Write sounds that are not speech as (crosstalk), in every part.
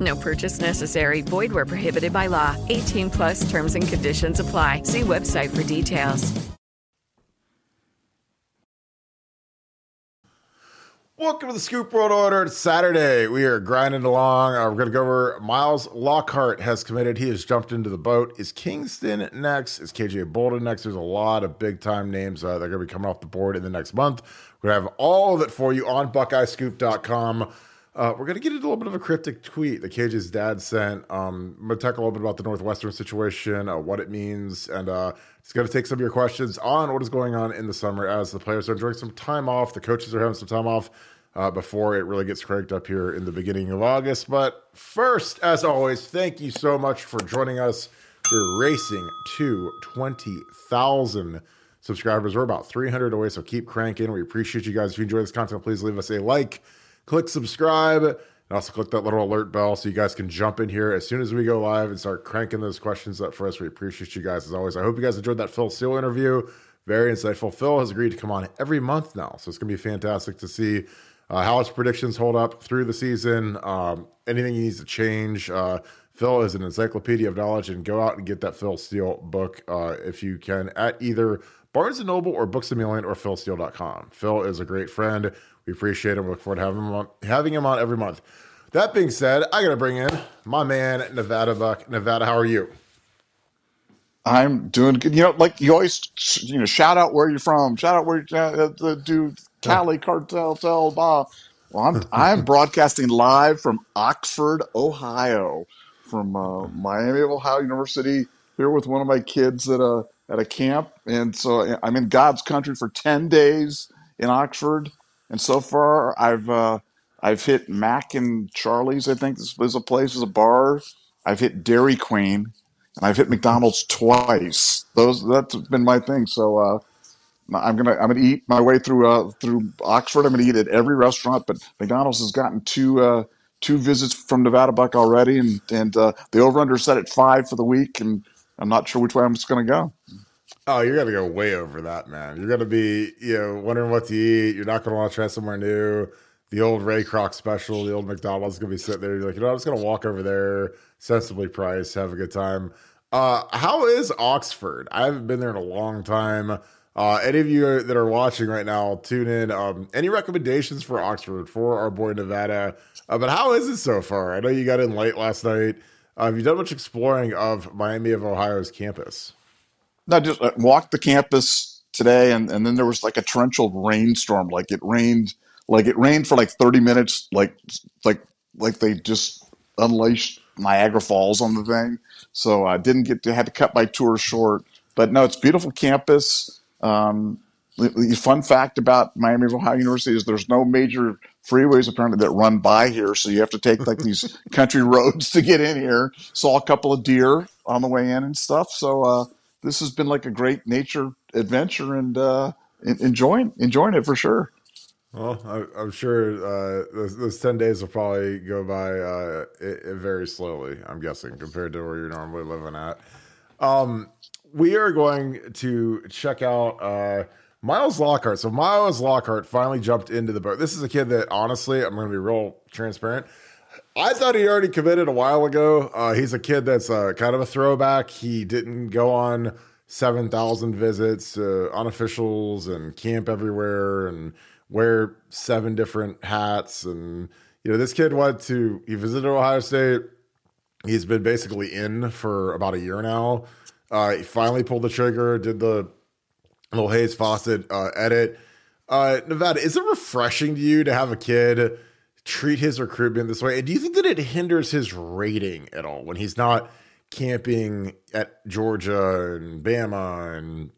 No purchase necessary. Void where prohibited by law. 18 plus terms and conditions apply. See website for details. Welcome to the Scoop World Order. It's Saturday. We are grinding along. Uh, we're going to go over Miles Lockhart has committed. He has jumped into the boat. Is Kingston next? Is KJ Bolden next? There's a lot of big time names uh, that are going to be coming off the board in the next month. We're going to have all of it for you on BuckeyeScoop.com. Uh, we're going to get into a little bit of a cryptic tweet that KJ's dad sent. Um, I'm going to talk a little bit about the Northwestern situation, uh, what it means, and uh, it's going to take some of your questions on what is going on in the summer as the players are enjoying some time off. The coaches are having some time off uh, before it really gets cranked up here in the beginning of August. But first, as always, thank you so much for joining us. We're racing to 20,000 subscribers. We're about 300 away, so keep cranking. We appreciate you guys. If you enjoy this content, please leave us a like click subscribe and also click that little alert bell so you guys can jump in here as soon as we go live and start cranking those questions up for us. We appreciate you guys as always. I hope you guys enjoyed that Phil Steele interview. Very insightful. Phil has agreed to come on every month now, so it's going to be fantastic to see uh, how his predictions hold up through the season. Um, anything he needs to change. Uh, Phil is an encyclopedia of knowledge, and go out and get that Phil Steele book uh, if you can at either Barnes and Noble or Books a Million or PhilSteele.com. Phil is a great friend. We appreciate him. We look forward to having him on, having him on every month. That being said, I got to bring in my man, Nevada Buck. Nevada, how are you? I'm doing good. You know, like you always, you know, shout out where you're from. Shout out where you uh, do Cali (laughs) Cartel Tell Bob. Well, I'm I'm broadcasting live from Oxford, Ohio, from uh, (laughs) Miami of Ohio University. Here with one of my kids that a at a camp, and so I'm in God's country for ten days in Oxford and so far, I've uh, I've hit Mac and Charlie's. I think this was a place, is a bar. I've hit Dairy Queen, and I've hit McDonald's twice. Those that's been my thing. So uh, I'm gonna I'm gonna eat my way through uh, through Oxford. I'm gonna eat at every restaurant, but McDonald's has gotten two uh, two visits from Nevada Buck already, and and uh, the over under set at five for the week, and I'm not sure which way I'm just gonna go. Oh, you're gonna go way over that, man. You're gonna be, you know, wondering what to eat. You're not gonna want to try somewhere new. The old Ray Kroc special, the old McDonald's gonna be sitting there. You're like, you know, I'm just gonna walk over there, sensibly priced, have a good time. Uh, how is Oxford? I haven't been there in a long time. Uh, any of you that are watching right now, tune in. Um, any recommendations for Oxford for our boy Nevada? Uh, but how is it so far? I know you got in late last night. Uh, have you done much exploring of Miami of Ohio's campus? No, just uh, walked the campus today, and, and then there was like a torrential rainstorm. Like it rained, like it rained for like thirty minutes. Like like like they just unleashed Niagara Falls on the thing. So I didn't get to had to cut my tour short. But no, it's beautiful campus. Um, the fun fact about Miami of Ohio University is there's no major freeways apparently that run by here, so you have to take like these (laughs) country roads to get in here. Saw a couple of deer on the way in and stuff. So uh, this has been like a great nature adventure and uh, enjoying enjoying it for sure. Well, I, am sure uh, those, those, ten days will probably go by uh, it, it very slowly. I'm guessing compared to where you're normally living at. Um, we are going to check out uh, Miles Lockhart. So Miles Lockhart finally jumped into the boat. This is a kid that honestly, I'm going to be real transparent. I thought he already committed a while ago. Uh, he's a kid that's uh, kind of a throwback. He didn't go on 7,000 visits to unofficials and camp everywhere and wear seven different hats. And, you know, this kid went to, he visited Ohio State. He's been basically in for about a year now. Uh, he finally pulled the trigger, did the little Hayes Fawcett uh, edit. Uh, Nevada, is it refreshing to you to have a kid treat his recruitment this way? And do you think that it hinders his rating at all when he's not camping at Georgia and Bama and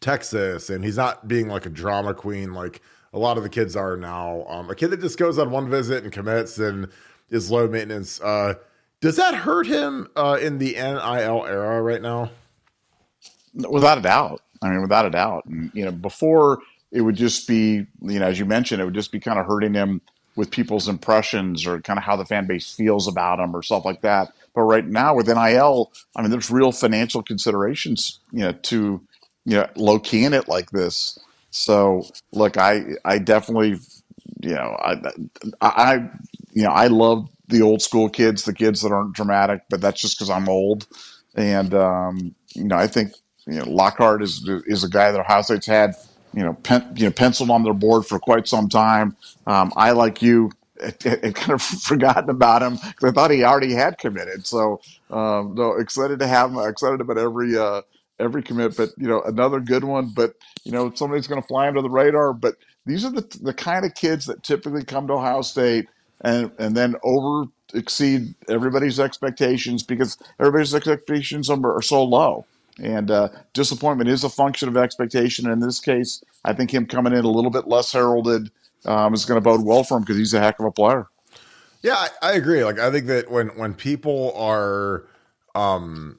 Texas and he's not being like a drama queen like a lot of the kids are now? Um, a kid that just goes on one visit and commits and is low maintenance. Uh, does that hurt him uh, in the NIL era right now? Without a doubt. I mean, without a doubt. And, you know, before it would just be, you know, as you mentioned, it would just be kind of hurting him with people's impressions or kind of how the fan base feels about him or stuff like that. But right now with NIL, I mean, there's real financial considerations, you know, to, you know, low key in it like this. So look, I, I definitely, you know, I, I, you know, I love the old school kids, the kids that aren't dramatic, but that's just because I'm old. And, um, you know, I think, you know, Lockhart is, is a guy that Ohio State's had you know, pen, you know, penciled on their board for quite some time. Um, I, like you, (laughs) had kind of forgotten about him because I thought he already had committed. So, um, no, excited to have him. Excited about every uh, every commit. But you know, another good one. But you know, somebody's going to fly under the radar. But these are the the kind of kids that typically come to Ohio State and and then over exceed everybody's expectations because everybody's expectations are, are so low. And uh, disappointment is a function of expectation. And in this case, I think him coming in a little bit less heralded um, is going to bode well for him because he's a heck of a player. Yeah, I, I, agree. Like I think that when when people are um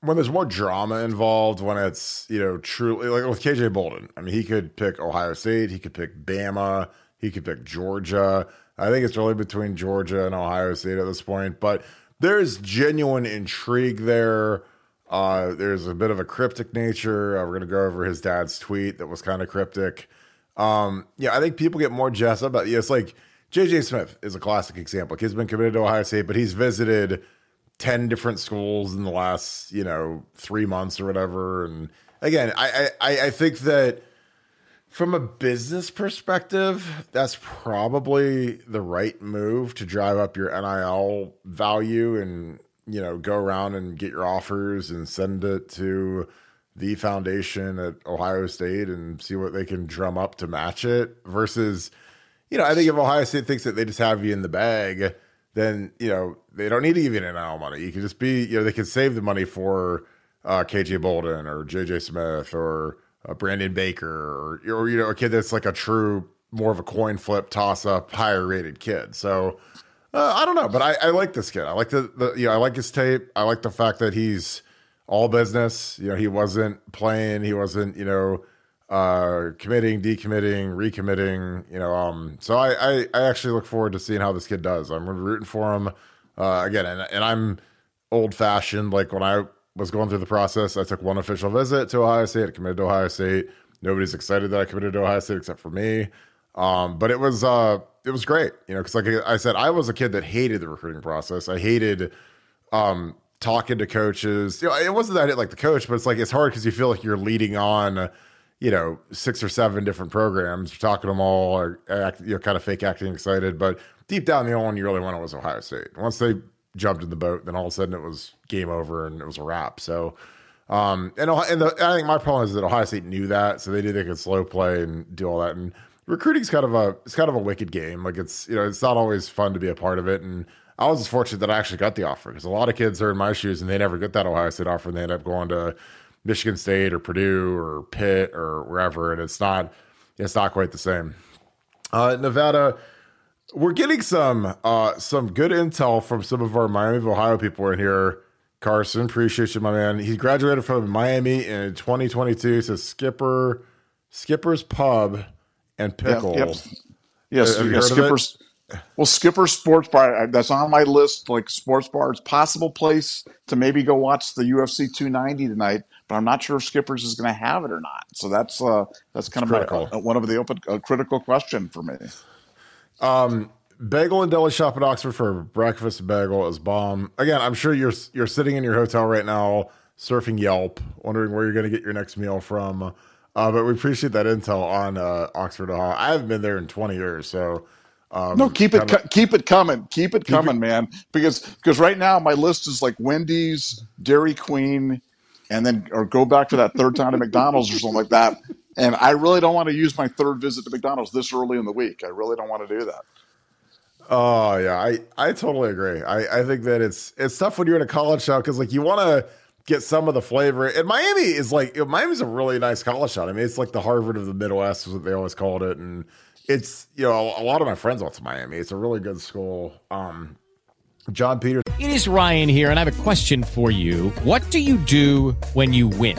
when there's more drama involved, when it's you know truly like with KJ Bolden, I mean he could pick Ohio State, he could pick Bama, he could pick Georgia. I think it's really between Georgia and Ohio State at this point, but there's genuine intrigue there. Uh, there's a bit of a cryptic nature. Uh, we're going to go over his dad's tweet that was kind of cryptic. Um, yeah, I think people get more jazzed about. Yeah, it's like JJ Smith is a classic example. He's been committed to Ohio State, but he's visited ten different schools in the last you know three months or whatever. And again, I I, I think that from a business perspective, that's probably the right move to drive up your NIL value and you know, go around and get your offers and send it to the foundation at Ohio State and see what they can drum up to match it versus, you know, I think if Ohio State thinks that they just have you in the bag, then, you know, they don't need to give you an NIL money. You can just be, you know, they can save the money for uh, KJ Bolden or JJ Smith or uh, Brandon Baker or, or, you know, a kid that's like a true, more of a coin flip, toss up, higher rated kid. So, uh, I don't know, but I, I like this kid. I like the, the you know I like his tape. I like the fact that he's all business. You know, he wasn't playing. He wasn't you know uh, committing, decommitting, recommitting. You know, um. So I, I I actually look forward to seeing how this kid does. I'm rooting for him uh, again, and and I'm old fashioned. Like when I was going through the process, I took one official visit to Ohio State. I committed to Ohio State. Nobody's excited that I committed to Ohio State except for me. Um, but it was uh, it was great, you know, because like I said, I was a kid that hated the recruiting process. I hated um, talking to coaches. You know, it wasn't that I didn't like the coach, but it's like it's hard because you feel like you're leading on, you know, six or seven different programs. You're talking to them all, or act, you know, kind of fake acting excited. But deep down, the only one you really wanted was Ohio State. Once they jumped in the boat, then all of a sudden it was game over and it was a wrap. So. Um, and, and the, I think my problem is that Ohio State knew that, so they knew they could slow play and do all that. And recruiting's kind of a it's kind of a wicked game. Like it's you know it's not always fun to be a part of it. And I was fortunate that I actually got the offer because a lot of kids are in my shoes and they never get that Ohio State offer and they end up going to Michigan State or Purdue or Pitt or wherever, and it's not it's not quite the same. Uh, Nevada, we're getting some uh, some good intel from some of our Miami of Ohio people in here. Carson, appreciate you, my man. He graduated from Miami in 2022. Says Skipper Skipper's Pub and pickle. Yep. Yes, yeah, Skipper's. Well, Skipper Sports Bar, that's on my list. Like sports bars, possible place to maybe go watch the UFC 290 tonight, but I'm not sure if Skipper's is going to have it or not. So that's uh, that's kind it's of my, uh, one of the open uh, critical question for me. Um, bagel and deli shop at Oxford for breakfast bagel is bomb. Again, I'm sure you're you're sitting in your hotel right now, surfing Yelp, wondering where you're going to get your next meal from. Uh, but we appreciate that intel on uh, Oxford, Ohio. I haven't been there in 20 years, so um, no, keep it kinda, keep it coming, keep it keep coming, it, man. Because because right now my list is like Wendy's, Dairy Queen, and then or go back to that third time to McDonald's or something like that. And I really don't want to use my third visit to McDonald's this early in the week. I really don't want to do that. Oh yeah, I I totally agree. I I think that it's it's tough when you're in a college town because like you want to get some of the flavor. And Miami is like Miami's a really nice college town. I mean, it's like the Harvard of the Midwest is what they always called it, and it's you know a, lot of my friends went to Miami. It's a really good school. Um, John Peters. It is Ryan here, and I have a question for you. What do you do when you win?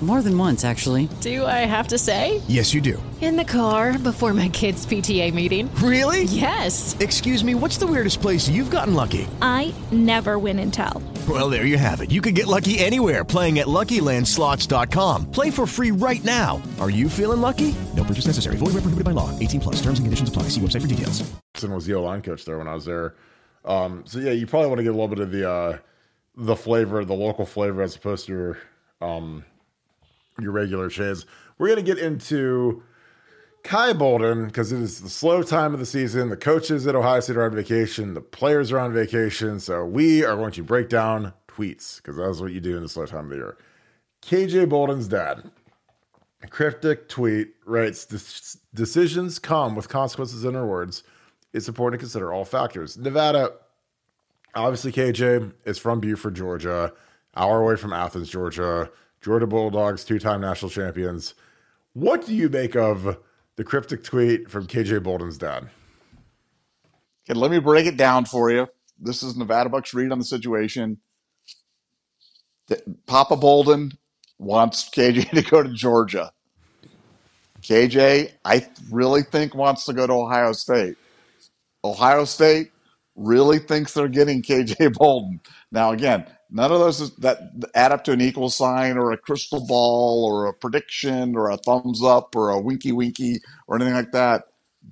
More than once, actually. Do I have to say? Yes, you do. In the car before my kids' PTA meeting. Really? Yes. Excuse me, what's the weirdest place you've gotten lucky? I never win and tell. Well, there you have it. You can get lucky anywhere playing at LuckyLandSlots.com. Play for free right now. Are you feeling lucky? No purchase necessary. Void where prohibited by law. 18 plus. Terms and conditions apply. See website for details. was the O-line coach there when I was there. Um, so yeah, you probably want to get a little bit of the uh, the flavor, the local flavor, as opposed to your um, your regular shades. We're gonna get into KJ Bolden because it is the slow time of the season. The coaches at Ohio State are on vacation. The players are on vacation. So we are going to break down tweets because that's what you do in the slow time of the year. KJ Bolden's dad, cryptic tweet writes: "Decisions come with consequences." In her words, it's important to consider all factors. Nevada, obviously, KJ is from Buford, Georgia, hour away from Athens, Georgia. Georgia Bulldogs, two-time national champions. What do you make of the cryptic tweet from KJ Bolden's dad? Okay, let me break it down for you. This is Nevada Bucks read on the situation. Papa Bolden wants KJ (laughs) to go to Georgia. KJ, I really think wants to go to Ohio State. Ohio State really thinks they're getting KJ (laughs) Bolden. Now, again, none of those that add up to an equal sign or a crystal ball or a prediction or a thumbs up or a winky winky or anything like that.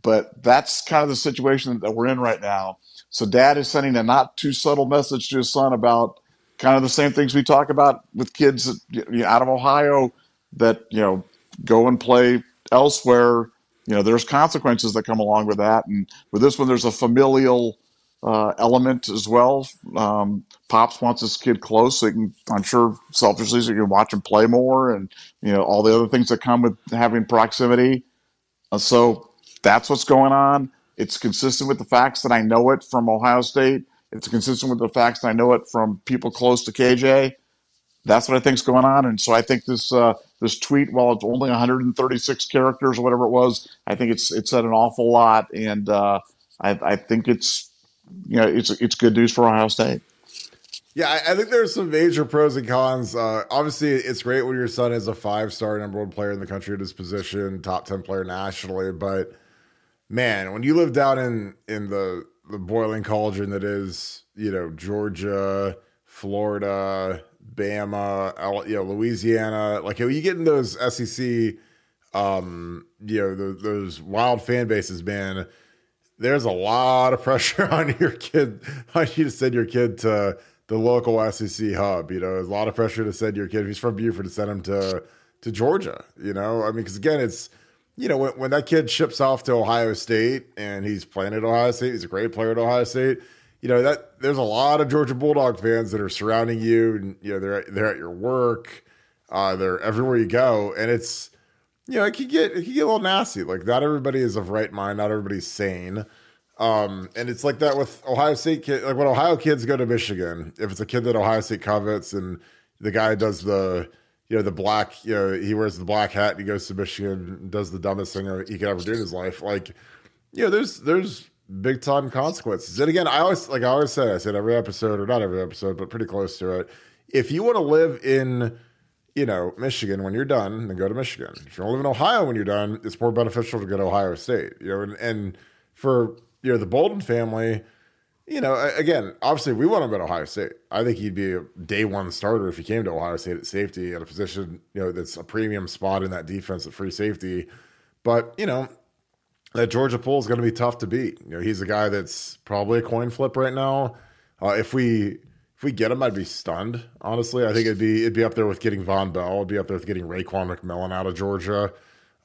But that's kind of the situation that we're in right now. So, dad is sending a not too subtle message to his son about kind of the same things we talk about with kids out of Ohio that, you know, go and play elsewhere. You know, there's consequences that come along with that. And with this one, there's a familial uh, element as well. Um, Pops wants his kid close, so he can, I'm sure, selfishly, so he can watch him play more, and you know all the other things that come with having proximity. Uh, so that's what's going on. It's consistent with the facts that I know it from Ohio State. It's consistent with the facts that I know it from people close to KJ. That's what I think is going on, and so I think this uh, this tweet, while it's only 136 characters or whatever it was, I think it's it said an awful lot, and uh, I, I think it's you know, it's it's good news for Ohio State. Yeah, I, think there's some major pros and cons. Uh, obviously, it's great when your son is a five star number one player in the country at his position, top ten player nationally. But man, when you live down in in the the boiling cauldron that is, you know, Georgia, Florida, Bama, you know, Louisiana, like you get in those SEC, um, you know, the, those wild fan bases, man there's a lot of (laughs) pressure on your kid on you to send your kid to the local SEC hub. You know, there's a lot of pressure to send your kid. If he's from Buford, to send him to to Georgia. You know, I mean, because again, it's you know when, when that kid ships off to Ohio State and he's playing at Ohio State, he's a great player at Ohio State. You know that there's a lot of Georgia Bulldog fans that are surrounding you, and you know they're they're at your work, uh, they're everywhere you go, and it's you know, it could get it could get a little nasty. Like not everybody is of right mind, not everybody's sane. Um, and it's like that with Ohio State kid. Like when Ohio kids go to Michigan, if it's a kid that Ohio State covets, and the guy does the you know the black, you know, he wears the black hat and he goes to Michigan, and does the dumbest thing he could ever do in his life. Like, you know, there's there's big time consequences. And again, I always like I always say, I said every episode or not every episode, but pretty close to it. If you want to live in you know, Michigan when you're done, then go to Michigan. If you to live in Ohio when you're done, it's more beneficial to go to Ohio State. You know, and, and for you know the Bolden family, you know, again, obviously we want him at Ohio State. I think he'd be a day one starter if he came to Ohio State at safety at a position, you know, that's a premium spot in that defense at free safety. But, you know, that Georgia pool is going to be tough to beat. You know, he's a guy that's probably a coin flip right now. Uh, if we if we get him, I'd be stunned. Honestly, I think it'd be it'd be up there with getting Vonn Bell. It'd be up there with getting Raekwon McMillan out of Georgia.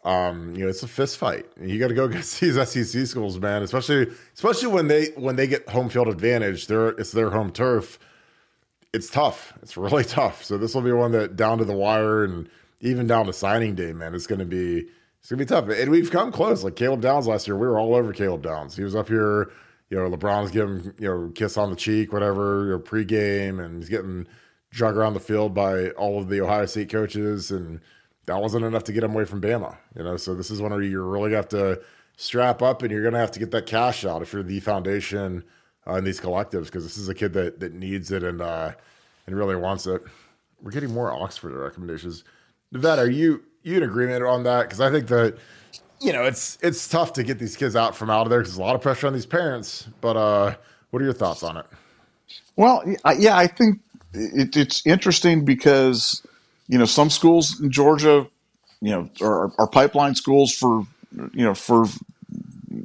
Um, you know, it's a fist fight. You got to go (laughs) against these SEC schools, man. Especially especially when they when they get home field advantage. They're it's their home turf. It's tough. It's really (laughs) tough. So this will be one that down to the wire and even down to signing day, man. It's going to be it's gonna be tough. And we've come close. Like Caleb Downs last year, we were all over Caleb Downs. He was up here, you know, LeBron's giving you know kiss on the cheek, whatever, you know, pregame, and he's getting drug around the field by all of the Ohio State coaches, and that wasn't enough to get him away from Bama. You know, so this is one where you're really have to strap up, and you're gonna have to get that cash out if you're the foundation uh, in these collectives, because this is a kid that that needs it and uh, and really wants it. We're getting more Oxford recommendations. Nevada, are you you in agreement on that? Because I think that you know it's it's tough to get these kids out from out of there because a lot of pressure on these parents. But uh, what are your thoughts on it? Well, yeah, I think it, it's interesting because you know some schools in Georgia, you know, are, are pipeline schools for you know for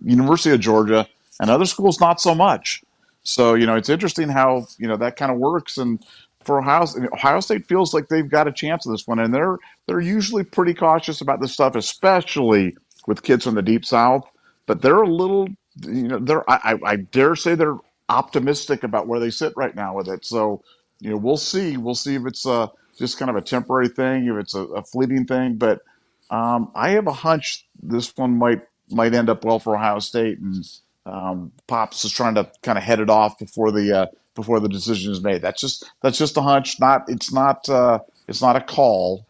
University of Georgia, and other schools not so much. So you know, it's interesting how you know that kind of works, and for Ohio, Ohio State feels like they've got a chance of this one, and they're they're usually pretty cautious about this stuff, especially with kids from the deep south. But they're a little, you know, they're I, I dare say they're optimistic about where they sit right now with it. So you know, we'll see. We'll see if it's a, just kind of a temporary thing, if it's a, a fleeting thing. But um, I have a hunch this one might might end up well for Ohio State, and um, Pops is trying to kind of head it off before the uh, before the decision is made. That's just that's just a hunch. Not it's not uh, it's not a call.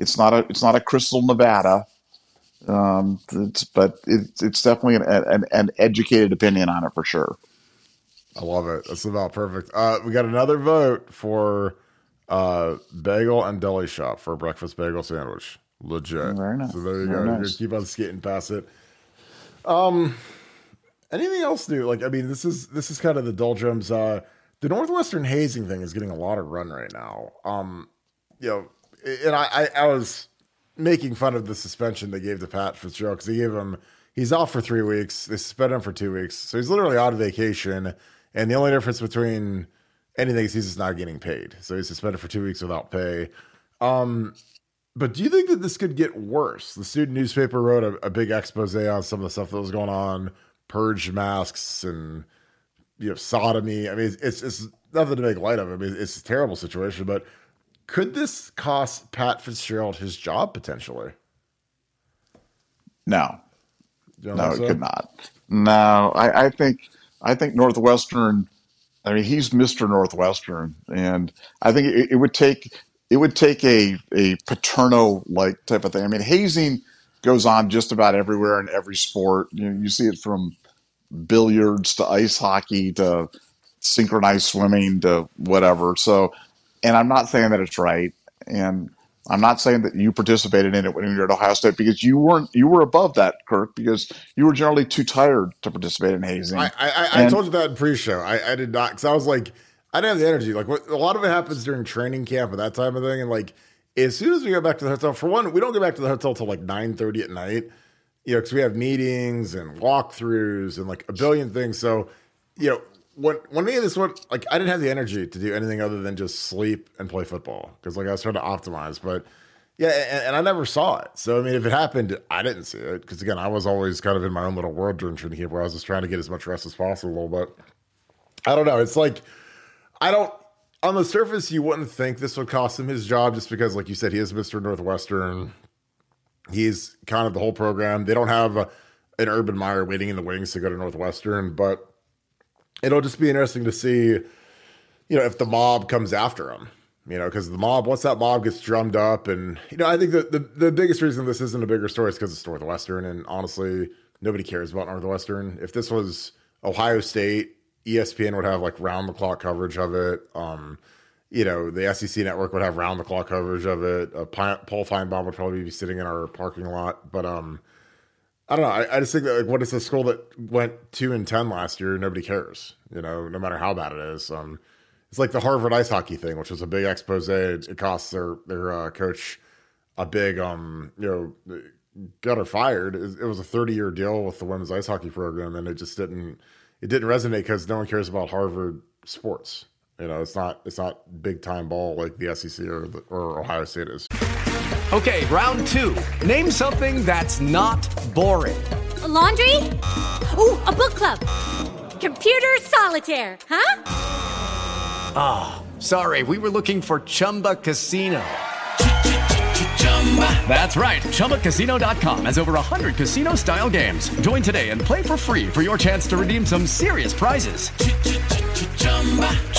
It's not a it's not a crystal Nevada. Um, it's, but it, it's definitely an, an, an educated opinion on it for sure. I love it. That's about perfect. Uh, we got another vote for uh, bagel and deli shop for a breakfast bagel sandwich. Legit. Very nice. So there you Very go. nice. Keep on skating past it. Um, anything else new? Like, I mean, this is this is kind of the doldrums. Uh, the Northwestern hazing thing is getting a lot of run right now. Um, you know, and I, I, I was making fun of the suspension they gave to Pat Fitzgerald because they gave him he's off for three weeks. They suspended him for two weeks, so he's literally of vacation. And the only difference between anything is he's just not getting paid. So he's suspended for two weeks without pay. Um, but do you think that this could get worse? The student newspaper wrote a, a big expose on some of the stuff that was going on, purge masks and you know sodomy. I mean, it's it's nothing to make light of. I mean, it's a terrible situation. But could this cost Pat Fitzgerald his job potentially? No, no, it so? could not. No, I, I think I think Northwestern. I mean, he's Mister Northwestern, and I think it, it would take it would take a a Paterno like type of thing. I mean, hazing goes on just about everywhere in every sport. You know, you see it from billiards to ice hockey to synchronized swimming to whatever. So, and I'm not saying that it's right, and I'm not saying that you participated in it when you were at Ohio State because you weren't. You were above that, Kirk, because you were generally too tired to participate in hazing. I, I, I told you that in pre-show. I, I did not because I was like, I didn't have the energy. Like what, a lot of it happens during training camp and that type of thing. And like as soon as we go back to the hotel, for one, we don't get back to the hotel till like nine thirty at night. You know, because we have meetings and walkthroughs and like a billion things. So, you know, when when of this went, like I didn't have the energy to do anything other than just sleep and play football because like I was trying to optimize, but. Yeah, and, and I never saw it. So I mean, if it happened, I didn't see it because again, I was always kind of in my own little world during training camp where I was just trying to get as much rest as possible. But I don't know. It's like I don't. On the surface, you wouldn't think this would cost him his job just because, like you said, he is Mister Northwestern. He's kind of the whole program. They don't have a, an Urban Meyer waiting in the wings to go to Northwestern, but it'll just be interesting to see, you know, if the mob comes after him. You know, because the mob, once that mob gets drummed up, and you know, I think that the, the biggest reason this isn't a bigger story is because it's Northwestern, and honestly, nobody cares about Northwestern. If this was Ohio State, ESPN would have like round the clock coverage of it. Um, you know, the SEC network would have round the clock coverage of it. Paul Finebaum would probably be sitting in our parking lot, but um, I don't know. I, I just think that like, what is the school that went two and ten last year? Nobody cares. You know, no matter how bad it is. Um, it's like the Harvard ice hockey thing, which was a big expose. It, it cost their their uh, coach a big um, you know, got her fired. It, it was a thirty year deal with the women's ice hockey program, and it just didn't it didn't resonate because no one cares about Harvard sports. You know, it's not it's not big time ball like the SEC or the, or Ohio State is. Okay, round two. Name something that's not boring. A laundry? Ooh, a book club. Computer solitaire, huh? Ah, oh, sorry. We were looking for Chumba Casino. That's right. ChumbaCasino.com has over 100 casino style games. Join today and play for free for your chance to redeem some serious prizes.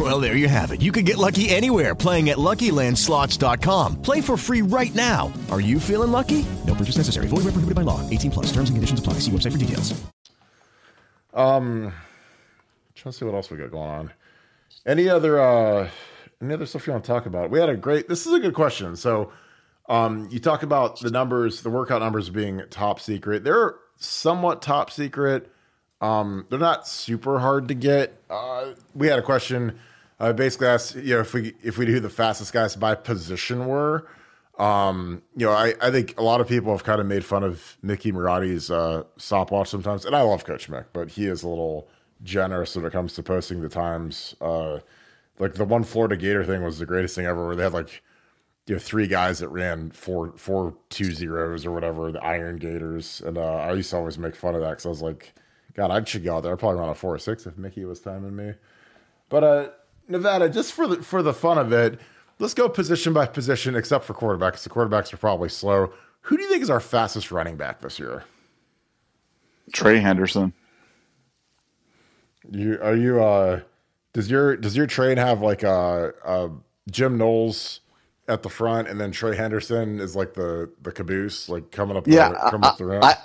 Well, there you have it. You can get lucky anywhere playing at LuckyLandSlots.com. Play for free right now. Are you feeling lucky? No purchase necessary. Void where prohibited by law. 18 plus. Terms and conditions apply. See website for details. Um, trying to see what else we got going on. Any other uh any other stuff you want to talk about? We had a great. This is a good question. So, um, you talk about the numbers, the workout numbers being top secret. They're somewhat top secret. Um, they're not super hard to get. Uh, we had a question. Uh, basically asked, you know, if we if we do who the fastest guys by position were. Um, you know, I, I think a lot of people have kind of made fun of Mickey Marotti's uh, stopwatch sometimes, and I love Coach Mick, but he is a little generous when it comes to posting the times. Uh, like the one Florida Gator thing was the greatest thing ever, where they had like you know three guys that ran four four two zeros or whatever, the Iron Gators, and uh, I used to always make fun of that because I was like, God, I should go out there. I'd probably run a four or six if Mickey was timing me. But uh, Nevada, just for the for the fun of it, let's go position by position, except for quarterbacks. The quarterbacks are probably slow. Who do you think is our fastest running back this year? Trey Henderson. You are you uh does your does your train have like a, a Jim Knowles at the front and then Trey Henderson is like the the caboose like coming up yeah, the, coming I, up the ramp? I,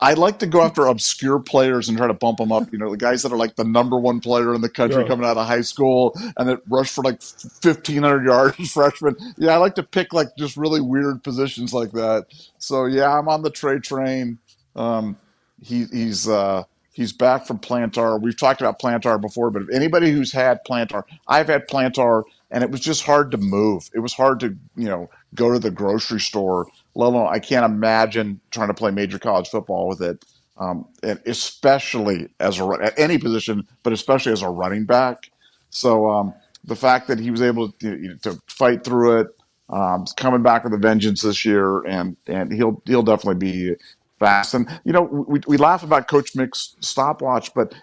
I like to go after obscure players and try to bump them up. You know, the guys that are like the number one player in the country Yeah. coming out of high school and that rush for like fifteen hundred yards (laughs) freshman. Yeah, I like to pick like just really weird positions like that. So yeah, I'm on the Trey train. Um, he, he's uh, he's back from Plantar. We've talked about Plantar before, but if anybody who's had Plantar, I've had Plantar, and it was just hard to move. It was hard to you know go to the grocery store. Let alone I can't imagine trying to play major college football with it, um, and especially as a at any position, but especially as a running back. So um, the fact that he was able to, to fight through it, um, coming back with a vengeance this year, and and he'll he'll definitely be fast. And you know, we we laugh about Coach Mick's stopwatch, but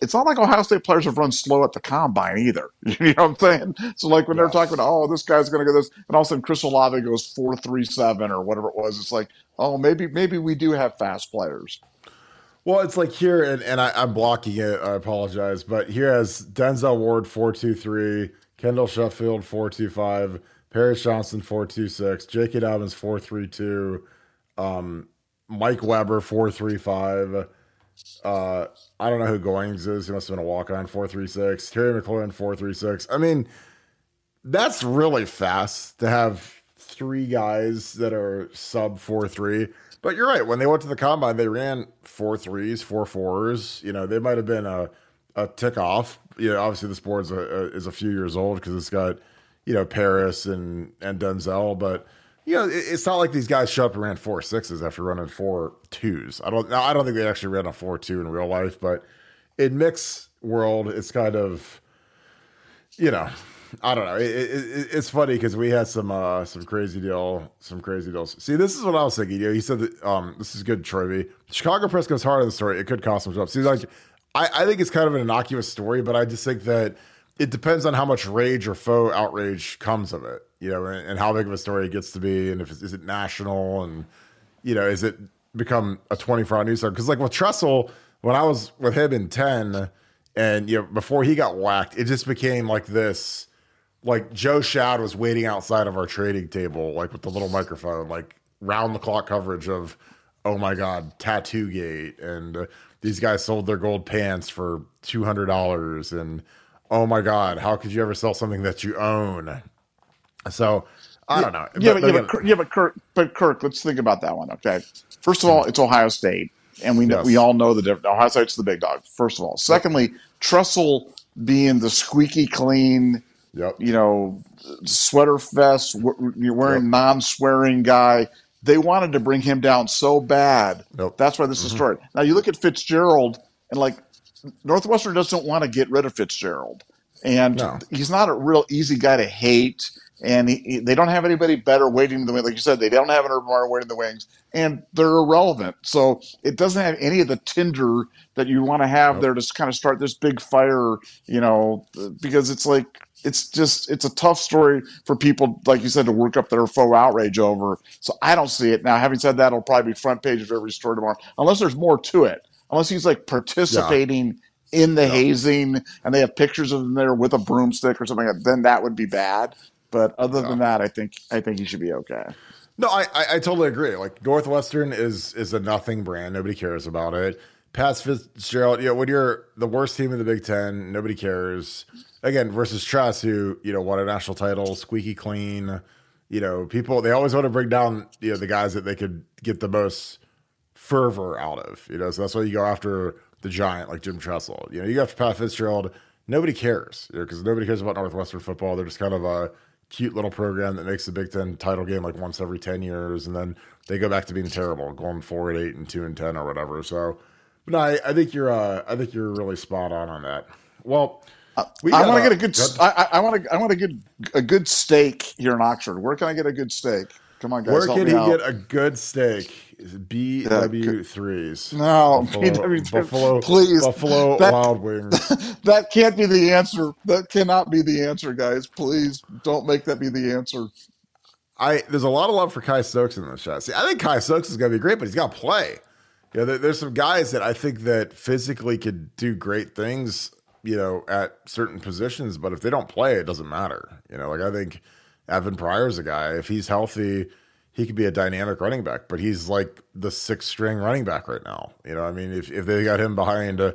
it's not like Ohio State players have run slow at the combine either. (laughs) You know what I'm saying? So like when they're talking about, oh, this guy's going to go this, and all of a sudden Chris Olave goes four three seven or whatever it was. It's like, oh, maybe maybe we do have fast players. Well, it's like here, and, and I, I'm blocking it. I apologize, but here has Denzel Ward four two three, Kendall Sheffield four two five, Paris Johnson four two six, J.K. Dobbins four three two, um, Mike Weber four three five. Uh, I don't know who Goings is. He must have been a walk on four three six. Terry McLaurin four three six. I mean, that's really fast to have three guys that are sub four three. But you're right. When they went to the combine, they ran four threes, four fours. You know, they might have been a a tick off. You know, obviously this board's a, a, is a few years old because it's got you know Paris and and Denzel, but you know it, it's not like these guys showed up and ran four sixes after running four twos. I don't. I don't think they actually ran a four two in real life, but in mixed world, it's kind of you know, I don't know. It, it, it- it's funny because we had some uh, some crazy deal, some crazy deals. See, this is what I was thinking. You know, he said that um, this is good, Trevi. Chicago press goes hard on the story. It could cost him jobs. See, like, I, I think it's kind of an innocuous story, but I just think that it depends on how much rage or faux outrage comes of it. You know, and, and how big of a story it gets to be, and if it's, is it national, and you know, is it become a twenty four hour news story? Because like with Tressel, when I was with him in ten And you know, before he got whacked, it just became like this. Like Joe Schad was waiting outside of our trading table, like with the little microphone, like round the clock coverage of, oh my god, Tattoo Gate, and uh, these guys sold their gold pants for two hundred dollars, and oh my god, how could you ever sell something that you own? So I don't know. Yeah, But- but, yeah, but Kirk- yeah, but Kirk, but Kirk, let's think about that one. Okay, first of all, it's Ohio State, and we know, Yes. we all know the difference. Ohio State's the big dog. First of all, secondly, Tressel being the squeaky clean, you know, sweater vest, you're wearing non-swearing guy. They wanted to bring him down so bad. That's why this Mm-hmm. is started. Now you look at Fitzgerald, and like Northwestern doesn't want to get rid of Fitzgerald, and No. he's not a real easy guy to hate. And he, he- they don't have anybody better waiting in the wings. Like you said, they don't have an Urban Meyer waiting in the wings, and they're irrelevant. So it doesn't have any of the tinder that you want to have there to kind of start this big fire, you know, because it's like it's just it's a tough story for people, like you said, to work up their faux outrage over. So I don't see it now. Having said that, it'll probably be front page of every story tomorrow, unless there's more to it. Unless he's like participating in the hazing and they have pictures of him there with a broomstick or something, like that, then that would be bad. But other than that, I think I think he should be okay. No, I, I, I totally agree. Like Northwestern is is a nothing brand. Nobody cares about it. Pat Fitzgerald, you know, when you're the worst team in the Big Ten, nobody cares. Again, versus Tress, who you know won a national title, squeaky clean. You know, people they always want to bring down you know the guys that they could get the most fervor out of. You know, so that's why you go after the giant like Jim Tressel. You know, you go after Pat Fitzgerald. Nobody cares because nobody cares about Northwestern football. They're just kind of a cute little program that makes the Big Ten title game like once every ten years, and then they go back to being terrible, going four and eight and two and ten or whatever. So, but no, I, I think you're uh, I think you're really spot on on that. Well, we I want to uh, get a good. good- I, I want to. I want to get a good steak here in Oxford. Where can I get a good steak? Come on, guys. Where can he out. get a good steak? BW threes? No, (laughs) BW3s. Buffalo, Please. Buffalo That- Wild Wings. (laughs) that can't be the answer. That cannot be the answer, guys. Please don't make that be the answer. I there's a lot of love for Kye Stokes in this shot. See, I think Kye Stokes is going to be great, but he's got to play. You know, there, there's some guys that I think that physically could do great things. You know, at certain positions, but if they don't play, it doesn't matter. You know, like I think Evan Pryor's a guy. If he's healthy, he could be a dynamic running back. But he's like the sixth string running back right now. You know, I mean, if if they got him behind a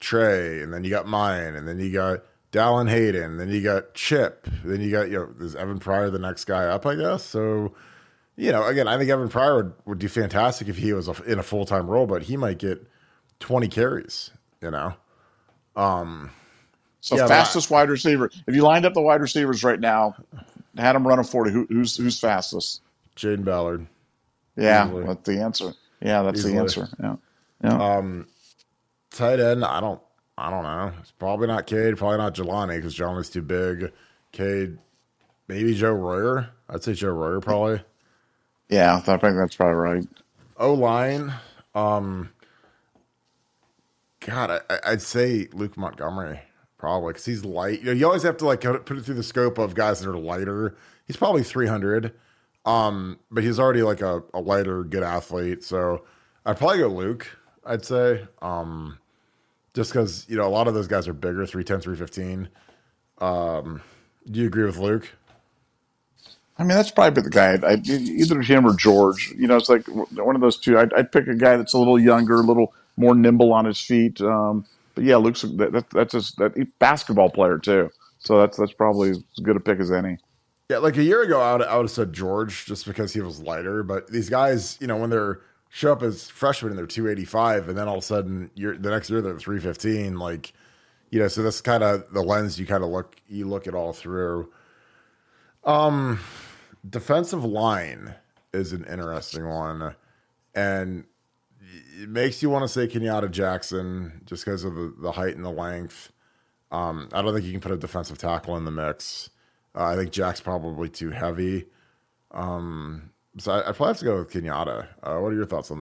Trey, and then you got mine, and then you got Dallan Hayden, then you got Chip, then you got you know is Evan Pryor the next guy up, I guess. So you know, again, I think Evan Pryor would, would do fantastic if he was a, in a full time role, but he might get twenty carries. You know, um, So yeah, fastest wide receiver. If you lined up the wide receivers right now, had him run a forty. Who, who's who's fastest? Jayden Ballard. Yeah, Easily. that's the answer. Yeah, that's Easily. the answer. Yeah, yeah. Um, tight end, I don't, I don't know. It's probably not Cade, probably not Jelani because Jelani's too big. Cade, maybe Joe Royer. I'd say Joe Royer probably. yeah, I think that's probably right. O line, um, God, I- I'd say Luke Montgomery probably because he's light. You know, you always have to like put it through the scope of guys that are lighter. He's probably three hundred, um, but he's already like a, a lighter, good athlete. So I'd probably go Luke. I'd say, um, just because you know a lot of those guys are bigger, 310, 315. Um, do you agree with Luke? I mean, that's probably the guy. I'd, either him or George. You know, it's like one of those two. I'd, I'd pick a guy that's a little younger, a little more nimble on his feet. Um, but yeah, Luke's that, that, that's just that basketball player too. So that's that's probably as good a pick as any. Yeah, like a year ago, I would, I would have said George just because he was lighter. But these guys, you know, when they're show up as freshmen and they're 285, and then all of a sudden, you're, the next year they're 315, like, you know, so that's kind of the lens you kind of look you look it all through. Um, defensive line is an interesting one, and it makes you want to say Kenyatta Jackson just because of the, the height and the length. Um, I don't think you can put a defensive tackle in the mix. Uh, I think Jack's probably too heavy. Um, so I, I'd probably have to go with Kenyatta. Uh, what are your thoughts on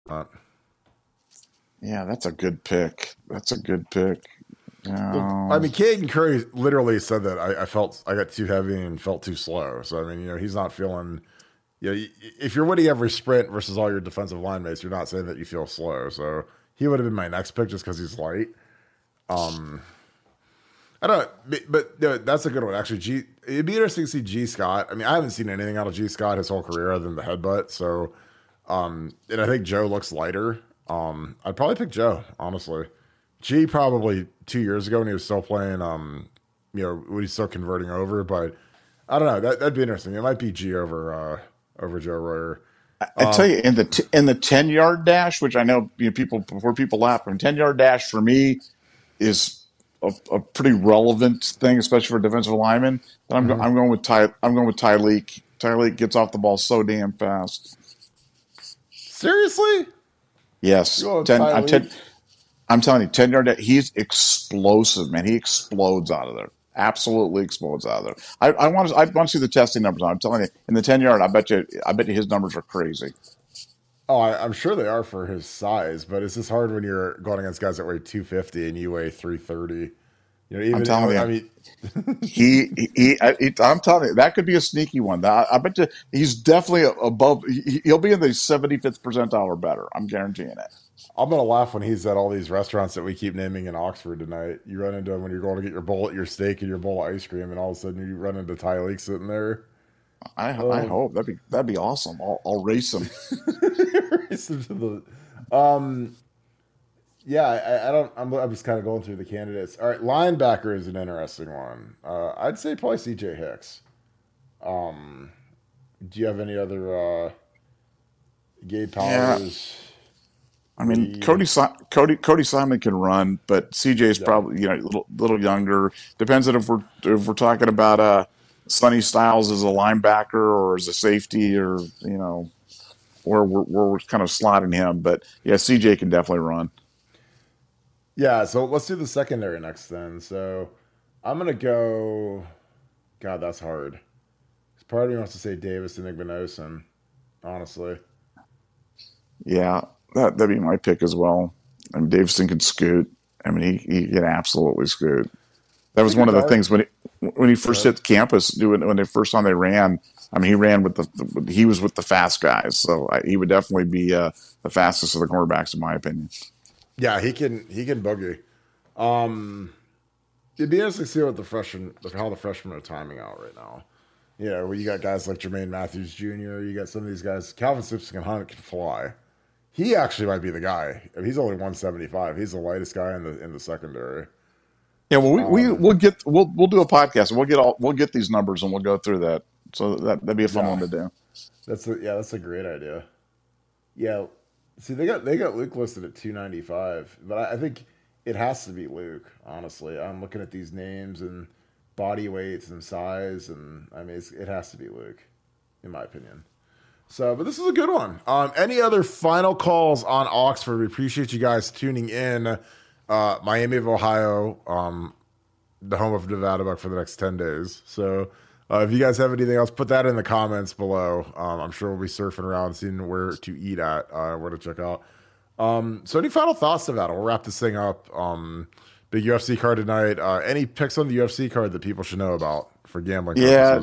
Yeah, that's a good pick. That's a good pick. Well, I mean, Caden Curry literally said that I, I felt I got too heavy and felt too slow. So I mean, you know, he's not feeling. You know, if you're winning every sprint versus all your defensive line mates, you're not saying that you feel slow. So he would have been my next pick just because he's light. Um, I don't, but, but no, that's a good one actually. G, it'd be interesting to see Gee Scott. I mean, I haven't seen anything out of Gee Scott his whole career other than the headbutt. So, um, and I think Joe looks lighter. Um, I'd probably pick Joe honestly. G probably two years ago when he was still playing, um, you know, when he's still converting over. But I don't know. That that'd be interesting. It might be G over uh, over Joe Royer. I Um, tell you, in the t- in the ten yard dash, which I know, you know people before people laugh, and ten yard dash for me is a, a pretty relevant thing, especially for defensive linemen. But I'm, go- Mhm. I'm going with Ty. I'm going with Tyleik. Tyleik gets off the ball so damn fast. Seriously? Yes, You go with 10, I'm, 10 I'm telling you, ten yard. dash, He's explosive, man. He explodes out of there. Absolutely explodes out of there. I, I want to. I want to see the testing numbers. I'm telling you, in the ten yard, I bet you. I bet you his numbers are crazy. Oh, I, I'm sure they are for his size, but it's just hard when you're going against guys that weigh 250 and you weigh 330. You know, even I'm telling you, I mean, he, (laughs) he, he I, I'm telling you, that could be a sneaky one. I, I bet you he's definitely above. He, he'll be in the 75th percentile or better. I'm guaranteeing it. I'm gonna laugh when he's at all these restaurants that we keep naming in Oxford tonight. You run into him when you're going to get your bowl, your steak, and your bowl of ice cream, and all of a sudden you run into Tyleik sitting there. I, I Oh. hope that'd be that'd be awesome. I'll, I'll race him. (laughs) Race him to the- um, yeah, I, I don't. I'm, I'm just kind of going through the candidates. All right, linebacker is an interesting one. Uh, I'd say probably C.J. Hicks. Um, do you have any other uh, Yeah. Powers? I mean, Cody Cody Cody Simon can run, but CJ's Yeah. probably you know a little, little younger. Depends on if we're if we're talking about uh Sonny Styles as a linebacker or as a safety or you know where we're, where we're kind of slotting him. But yeah, CJ can definitely run. Yeah, so let's do the secondary next then. So I'm gonna go. God, that's hard. Part of me wants to say Davison Igbinosun, honestly. Yeah, that that'd be my pick as well. I mean, Davison can scoot. I mean, he he can absolutely scoot. That was one of the things when he, when he first hit campus doing when they first time they ran. I mean, he ran with the, the he was with the fast guys, so I, he would definitely be uh, the fastest of the cornerbacks in my opinion. Yeah, he can he can boogie. Um, it'd be interesting to see what the freshman how the freshmen are timing out right now. You know, where you got guys like Jermaine Mathews Jr., you got some of these guys. Calvin Simpson can hunt, can fly. He actually might be the guy. I mean, he's only 175. He's the lightest guy in the in the secondary. Yeah, well, we, we Um, we'll get we'll we'll do a podcast and we'll get all we'll get these numbers and we'll go through that. So that that'd be a fun Yeah. one to do. That's a, yeah, that's a great idea. Yeah, see, they got they got Luke listed at two ninety five, but I, I think it has to be Luke. Honestly, I'm looking at these names and body weights and size, and I mean, it has to be Luke, in my opinion. So, but this is a good one. Um, any other final calls on Oxford? We appreciate you guys tuning in. Uh, Miami of Ohio, um, the home of Nevada Buck for the next 10 days. So uh, if you guys have anything else, put that in the comments below. Um, I'm sure we'll be surfing around, seeing where to eat at, uh, where to check out. Um, so any final thoughts of that? We'll wrap this thing up. Um, big UFC card tonight. Uh, any picks on the UFC card that people should know about for gambling Yeah.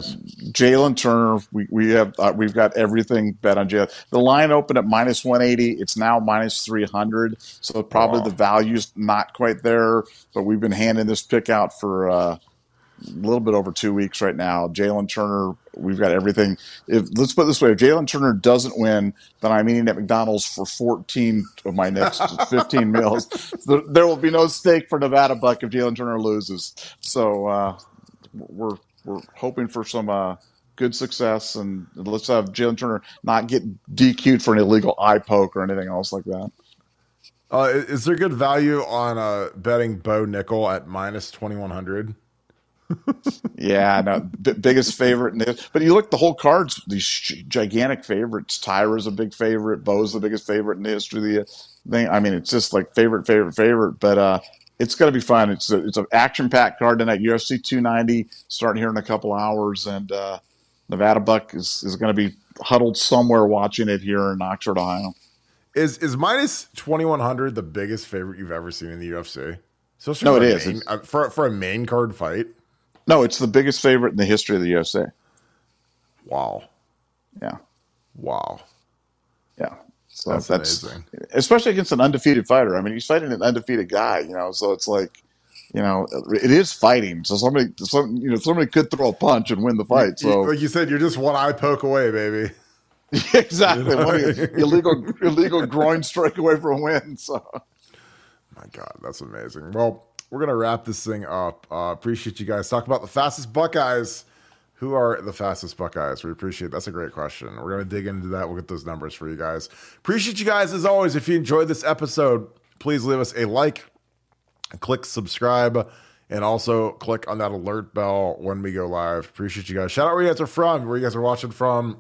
Jalin Turner. We we have uh, we've got everything bet on Jalin. The line opened at minus one eighty. It's now minus three hundred. So probably Wow. the value's not quite there. But we've been handing this pick out for uh, a little bit over two weeks right now. Jalin Turner. We've got everything. If let's put it this way: if Jalin Turner doesn't win, then I'm eating at McDonald's for fourteen of my next (laughs) fifteen meals. There, there will be no steak for Nevada Buck if Jalin Turner loses. So uh, we're we're hoping for some uh, good success, and let's have Jalin Turner not get DQ'd for an illegal eye poke or anything else like that. Uh, is there good value on uh, betting Bo Nickal at minus 2100? Yeah, no, b- biggest favorite in this. But you look, the whole cards, these sh- gigantic favorites. Tyra's a big favorite. Bo's the biggest favorite in the history of the thing. I mean, it's just like favorite, favorite, favorite. But uh, it's going to be fun. It's a, it's an action packed card tonight. UFC 290 starting here in a couple hours, and uh, Nevada Buck is, is going to be huddled somewhere watching it here in Oxford, Ohio. Is is minus twenty one hundred the biggest favorite you've ever seen in the UFC? Especially no, it is main, uh, for for a main card fight. No, it's the biggest favorite in the history of the USA. Wow. Yeah. Wow. Yeah. So that's, that's amazing. especially against an undefeated fighter. I mean, he's fighting an undefeated guy, you know. So it's like, you know, it is fighting. So somebody, some, you know, somebody could throw a punch and win the fight. So, like you said, you're just one eye poke away, baby. (laughs) exactly. You know? illegal, illegal groin strike away from a win. So, my God, that's amazing. Well, we're gonna wrap this thing up. Uh, appreciate you guys. Talk about the fastest Buckeyes who are the fastest Buckeyes? We appreciate that's a great question. We're gonna dig into that. We'll get those numbers for you guys. Appreciate you guys as always. If you enjoyed this episode, please leave us a like, click subscribe, and also click on that alert bell when we go live. Appreciate you guys. Shout out where you guys are from, where you guys are watching from.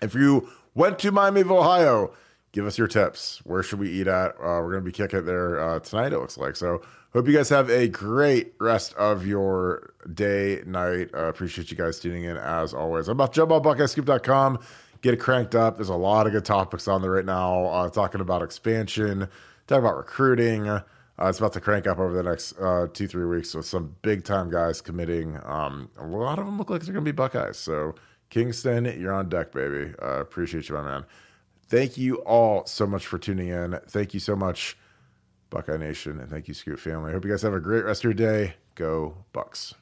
If you went to Miami of Ohio, give us your tips. Where should we eat at? Uh, we're gonna be kicking it there uh, tonight. It looks like so. Hope you guys have a great rest of your day, night. Uh, appreciate you guys tuning in as always. I'm about to jump on BuckeyesScoop.com, get it cranked up. There's a lot of good topics on there right now. Uh, talking about expansion, talking about recruiting. Uh, it's about to crank up over the next uh, two, three weeks with some big time guys committing. Um, a lot of them look like they're going to be Buckeyes. So, Kingston, you're on deck, baby. Uh, appreciate you, my man. Thank you all so much for tuning in. Thank you so much Buckeye Nation, and thank you, Scoop family. I hope you guys have a great rest of your day. Go Bucks.